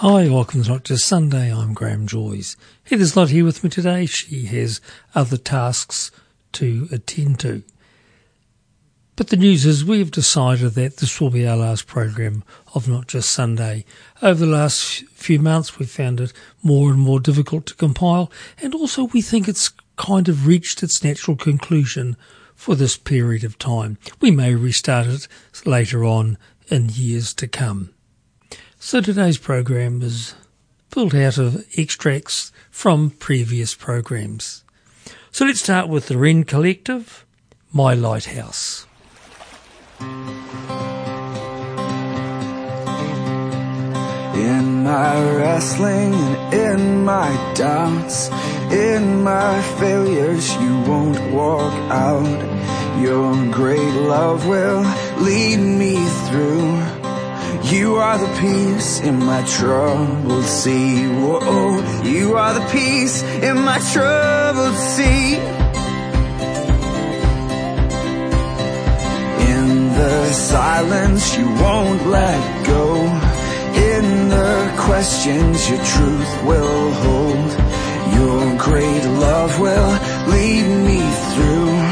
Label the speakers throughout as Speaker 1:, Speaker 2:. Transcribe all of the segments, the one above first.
Speaker 1: Hi, welcome to Just Sunday. I'm Graeme Joyce. Heather's not here with me today. She has other tasks to attend to. But the news is we've decided that this will be our last program of Not Just Sunday. Over the last few months, we've found it more and more difficult to compile, and also we think it's kind of reached its natural conclusion for this period of time. We may restart it later on in years to come. So today's program is built out of extracts from previous programs. So let's start with the Rend Collective, My Lighthouse.
Speaker 2: In my wrestling and in my doubts, in my failures, you won't walk out. Your great love will lead me through. You are the peace in my troubled sea. Whoa, you are the peace in my troubled sea. In the silence, you won't let go. In the questions, your truth will hold. Your great love will lead me through.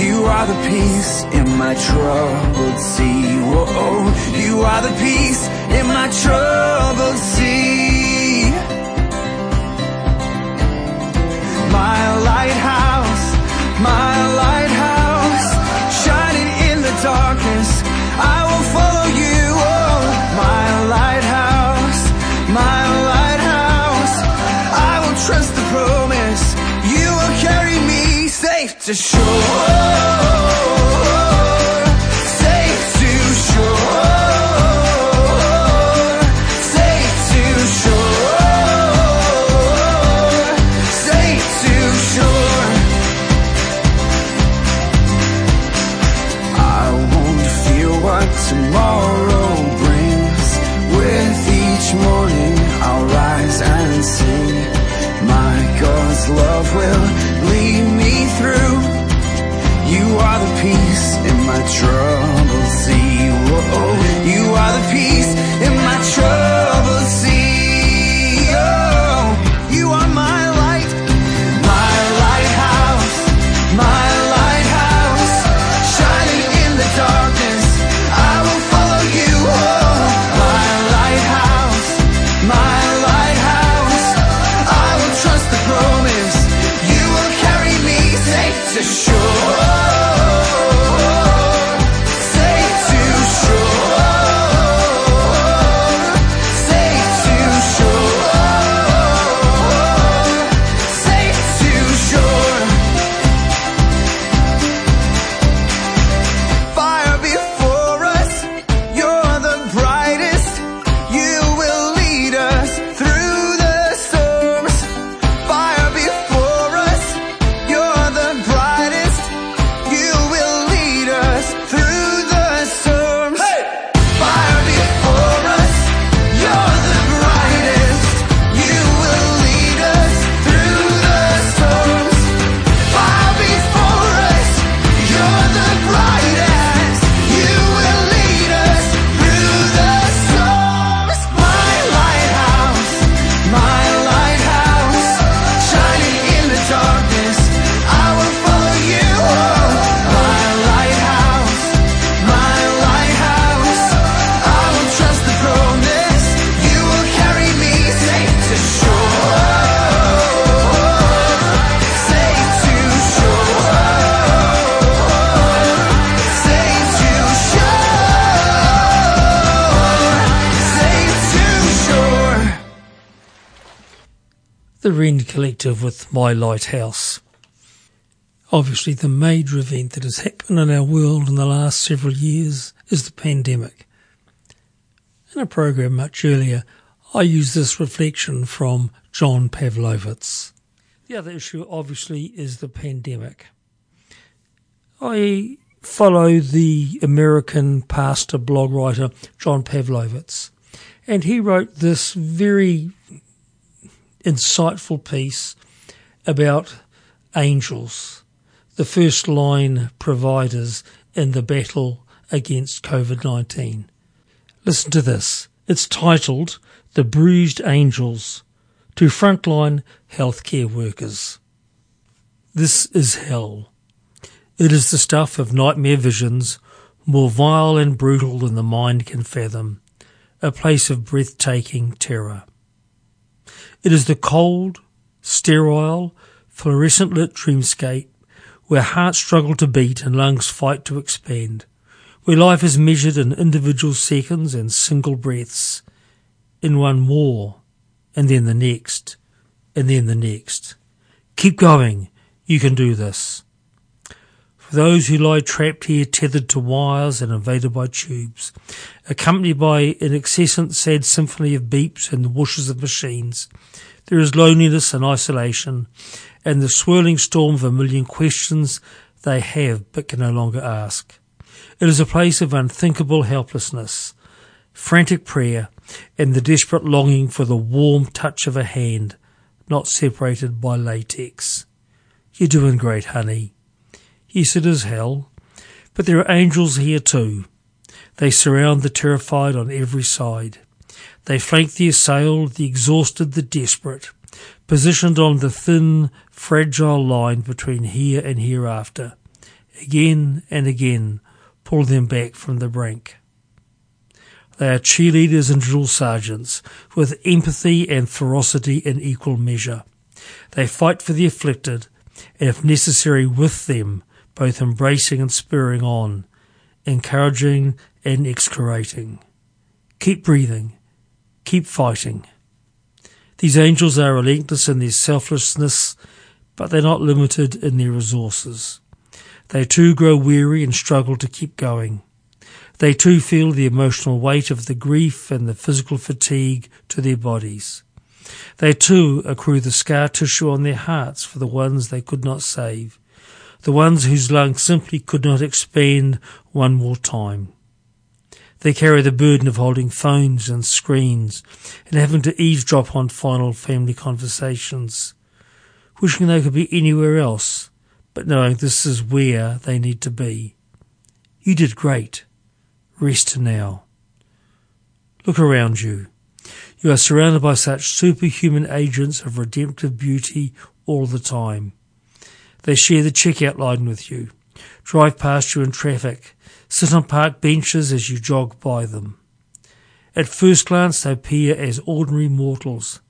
Speaker 2: You are the peace in my troubled sea. Whoa, you are the peace in my troubled sea. My lighthouse, my lighthouse, shining in the darkness. I will follow you. Oh, my lighthouse, my lighthouse. I will trust the promise. You will carry me safe to shore. The
Speaker 1: Collective with My Lighthouse. Obviously, the major event that has happened in our world in the last several years is the pandemic. In a program much earlier, I used this reflection from John Pavlovitz. The other issue, obviously, is the pandemic. I follow the American pastor blog writer John Pavlovitz, and he wrote this very insightful piece about angels, the first line providers in the battle against COVID 19. Listen to this It's titled The Bruised Angels to frontline healthcare workers. This is hell. It is the stuff of nightmare visions, more vile and brutal than the mind can fathom, a place of breathtaking terror. It is the cold, sterile, fluorescent lit dreamscape where hearts struggle to beat and lungs fight to expand, where life is measured in individual seconds and single breaths, in one more, and then the next, and then the next. Keep going. You can do this. Those who lie trapped here, tethered to wires and invaded by tubes, accompanied by an incessant sad symphony of beeps and the whooshes of machines, there is loneliness and isolation, and the swirling storm of a million questions they have but can no longer ask. It is a place of unthinkable helplessness, frantic prayer, and the desperate longing for the warm touch of a hand, not separated by latex. You're doing great, honey. Yes, it is hell, but there are angels here too. They surround the terrified on every side. They flank the assailed, the exhausted, the desperate, positioned on the thin, fragile line between here and hereafter. Again and again, pull them back from the brink. They are cheerleaders and drill sergeants with empathy and ferocity in equal measure. They fight for the afflicted and if necessary with them, both embracing and spurring on, encouraging and excoriating. Keep breathing. Keep fighting. These angels are relentless in their selflessness, but they're not limited in their resources. They too grow weary and struggle to keep going. They too feel the emotional weight of the grief and the physical fatigue to their bodies. They too accrue the scar tissue on their hearts for the ones they could not save, the ones whose lungs simply could not expand one more time. They carry the burden of holding phones and screens and having to eavesdrop on final family conversations, wishing they could be anywhere else, but knowing this is where they need to be. You did great. Rest now. Look around you. You are surrounded by such superhuman agents of redemptive beauty all the time. They share the checkout line with you, drive past you in traffic, sit on park benches as you jog by them. At first glance, they appear as ordinary mortals,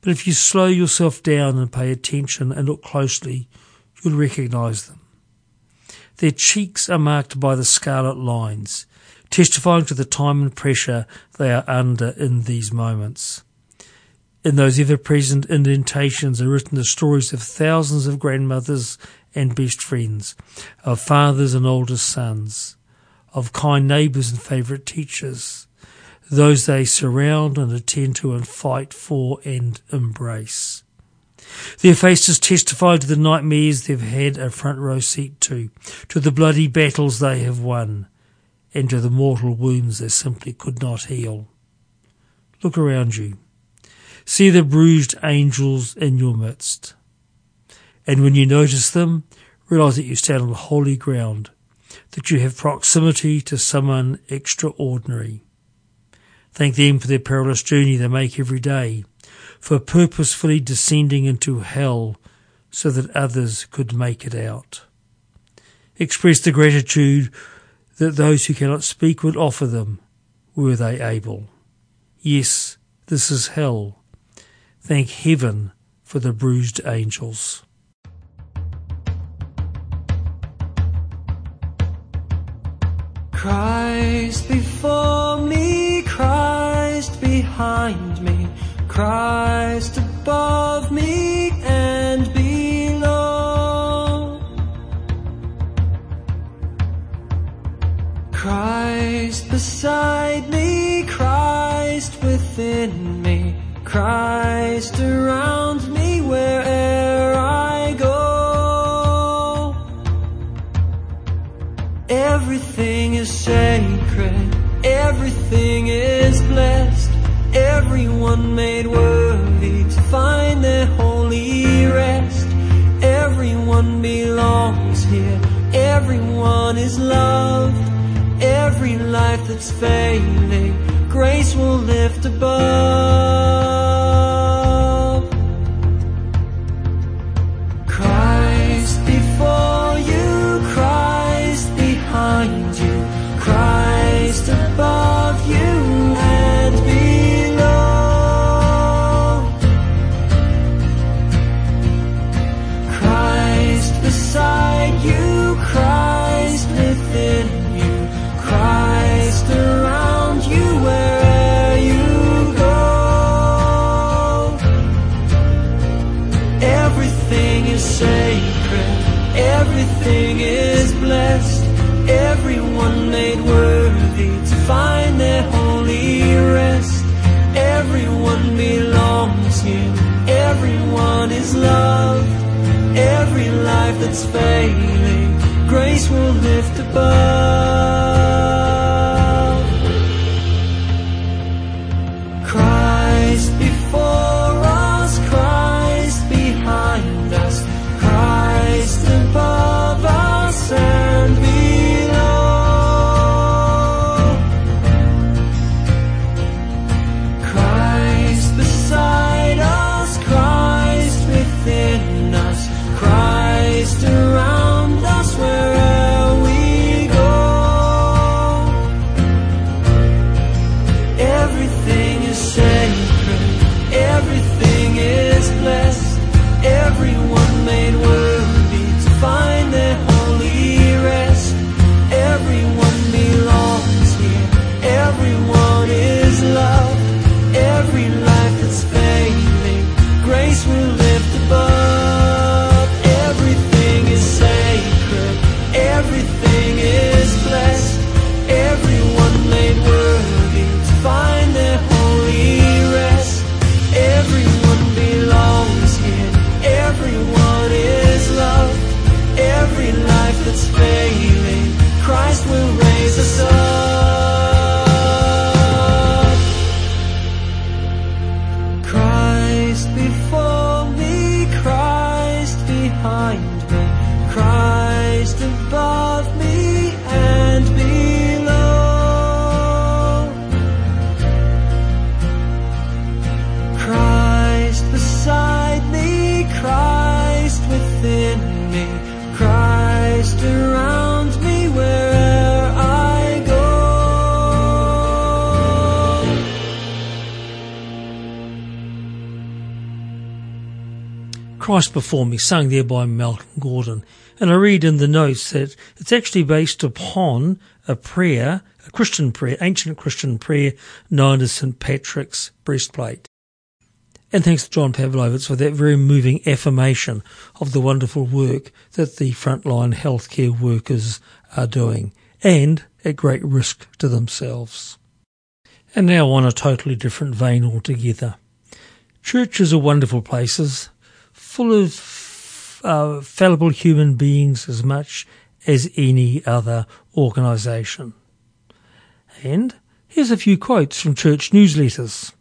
Speaker 1: but if you slow yourself down and pay attention and look closely, you'll recognize them. Their cheeks are marked by the scarlet lines, testifying to the time and pressure they are under in these moments. In those ever present indentations are written the stories of thousands of grandmothers and best friends, of fathers and oldest sons, of kind neighbours and favourite teachers, those they surround and attend to and fight for and embrace. Their faces testify to the nightmares they've had a front row seat to, to the bloody battles they have won, and to the mortal wounds they simply could not heal. Look around you. See the bruised angels in your midst. And when you notice them, realize that you stand on holy ground, that you have proximity to someone extraordinary. Thank them for their perilous journey they make every day, for purposefully descending into hell so that others could make it out. Express the gratitude that those who cannot speak would offer them, were they able. Yes, this is hell. Thank heaven for the bruised angels.
Speaker 3: Christ before me, Christ behind me, Christ above me and below. Christ beside me, Christ within me, Christ around me wherever I go. Everything is sacred, everything is blessed, everyone made worthy to find their holy rest. Everyone belongs here, everyone is loved, every life that's failing grace will lift above. That's failing, grace will lift above. Christ Before Me,
Speaker 1: sung there by Malcolm Gordon. And I read in the notes that it's actually based upon a prayer, a Christian prayer, ancient Christian prayer known as St. Patrick's breastplate. And thanks to John Pavlovitz for that very moving affirmation of the wonderful work that the frontline healthcare workers are doing, and at great risk to themselves. And now on a totally different vein altogether. Churches are wonderful places, full of uh, fallible human beings as much as any other organisation. And here's a few quotes from church newsletters.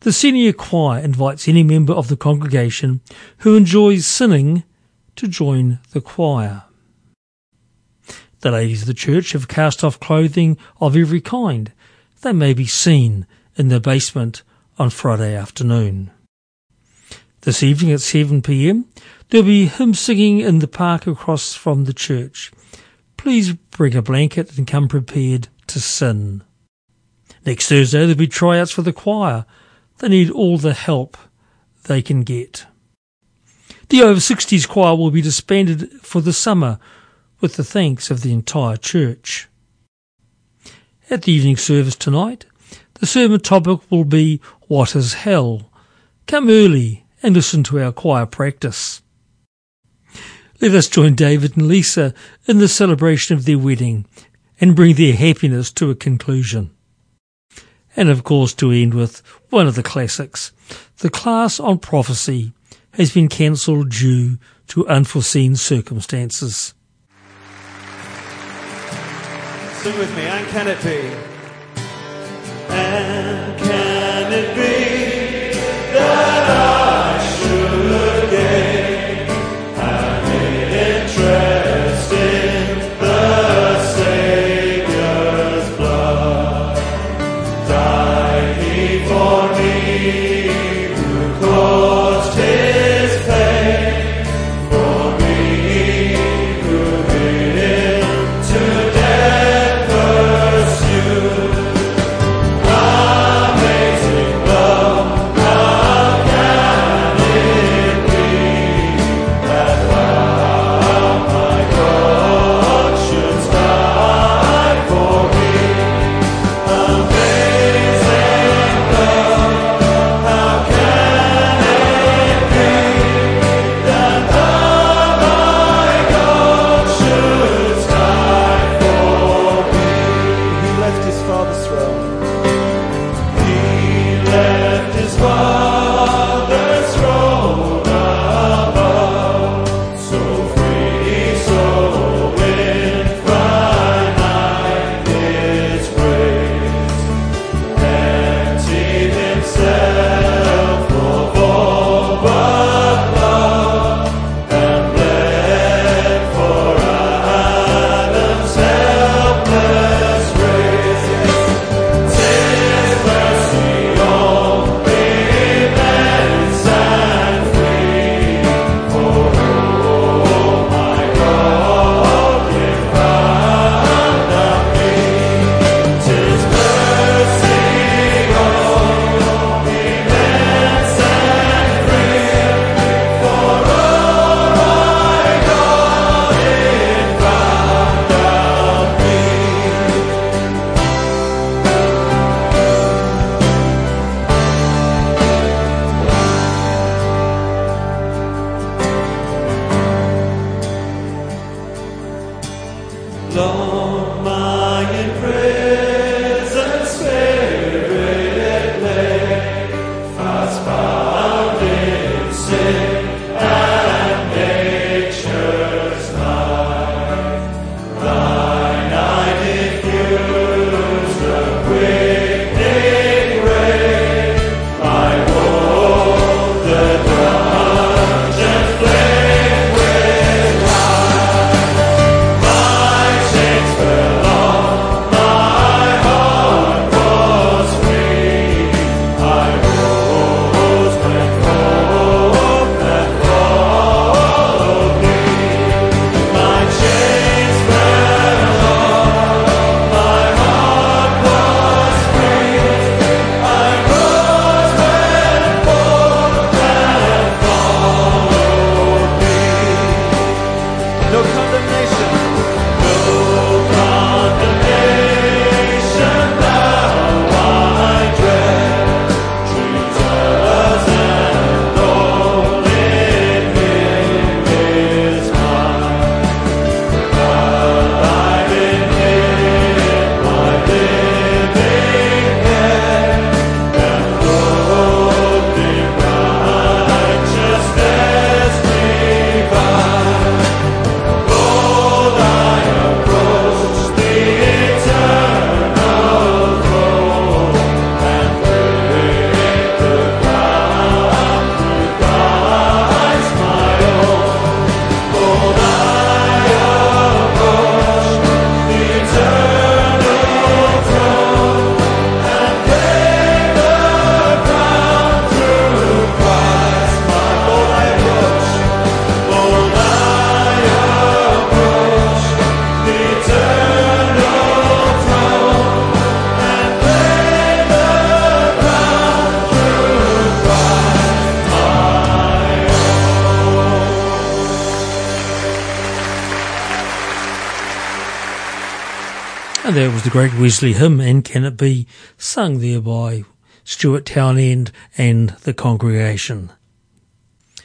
Speaker 1: The senior choir invites any member of the congregation who enjoys sinning to join the choir. The ladies of the church have cast off clothing of every kind. They may be seen in the basement on Friday afternoon. This evening at 7 pm, there'll be hymn singing in the park across from the church. Please bring a blanket and come prepared to sin. Next Thursday, there'll be tryouts for the choir. They need all the help they can get. The over 60s choir will be disbanded for the summer with the thanks of the entire church. At the evening service tonight, the sermon topic will be What is Hell? Come early and listen to our choir practice. Let us join David and Lisa in the celebration of their wedding and bring their happiness to a conclusion. And of course, to end with one of the classics, the class on prophecy has been cancelled due to unforeseen circumstances.
Speaker 4: Sing with me, and can it be? And can it be the
Speaker 5: great Wesley hymn, and can it be sung there by Stuart Townend and the congregation?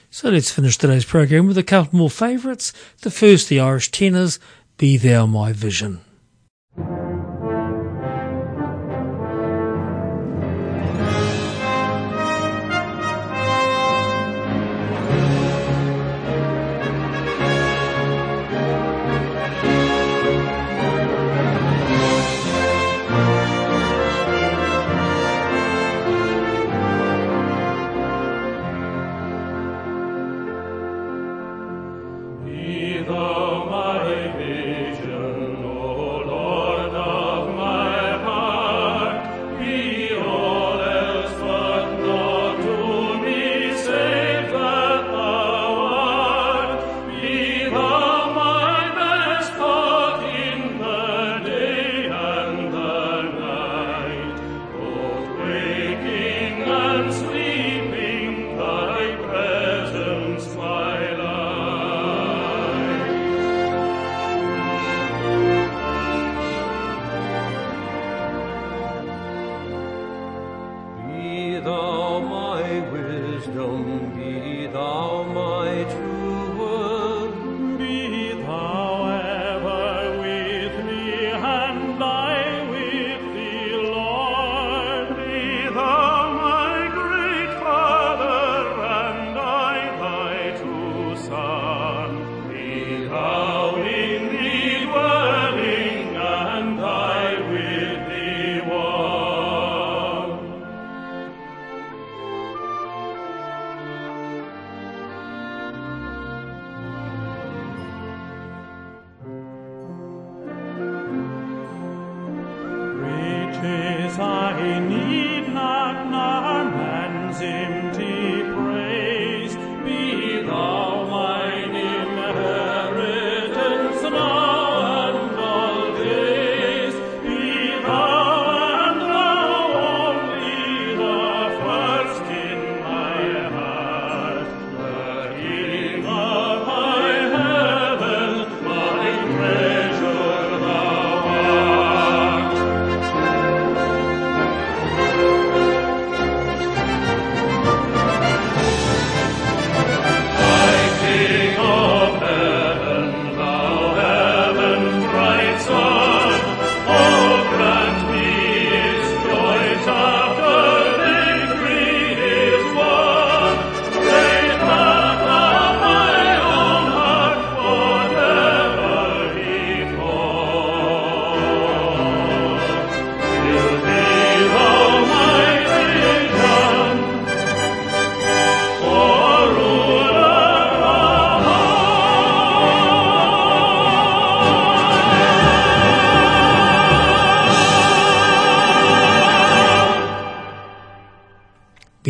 Speaker 5: So let's finish today's program with a couple more favourites. The first, the Irish tenors, Be Thou My Vision.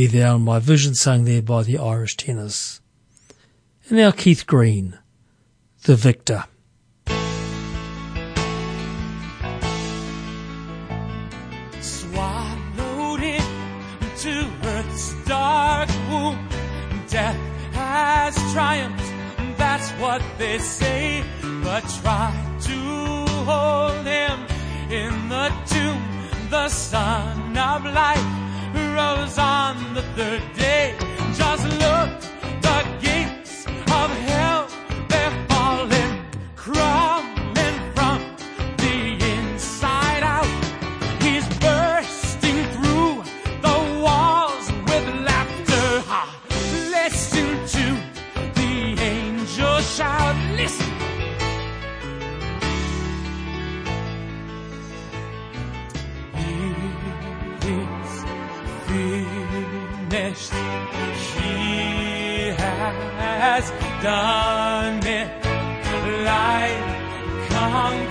Speaker 6: Thou in My
Speaker 1: Vision sung there by the Irish tenors. And now Keith Green, The Victor.
Speaker 7: swallowed into earth's dark womb. Death has triumphed, that's what they say. But try to hold him in the tomb. The Son of Life rose on the third day. Just look, the gates of hell, they're falling, crumbling from the inside out. He's bursting through the walls with laughter. Ha! Listen to the angels shout. Listen. Has done it. Life conquered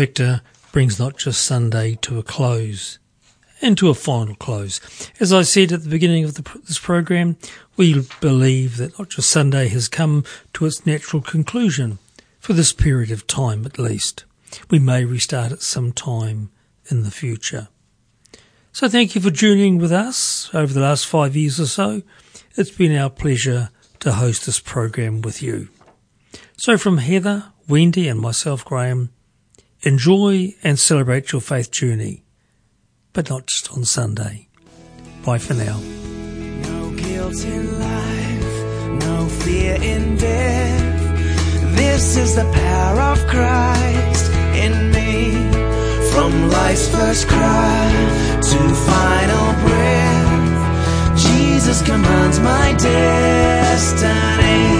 Speaker 1: victor, brings not just Sunday to a close and to a final close. As I said at the beginning of the, this program, we believe that not just Sunday has come to its natural conclusion for this period of time at least. We may restart at some time in the future. So thank you for tuning with us over the last five years or so. It's been our pleasure to host this program with you. So from Heather, Wendy and myself, Graeme, enjoy and celebrate your faith journey, but not just on Sunday. Bye for now.
Speaker 7: Give
Speaker 2: guilt in life, no fear in death. This is the power of Christ in me. From life's first cry to final breath, Jesus commands my destiny.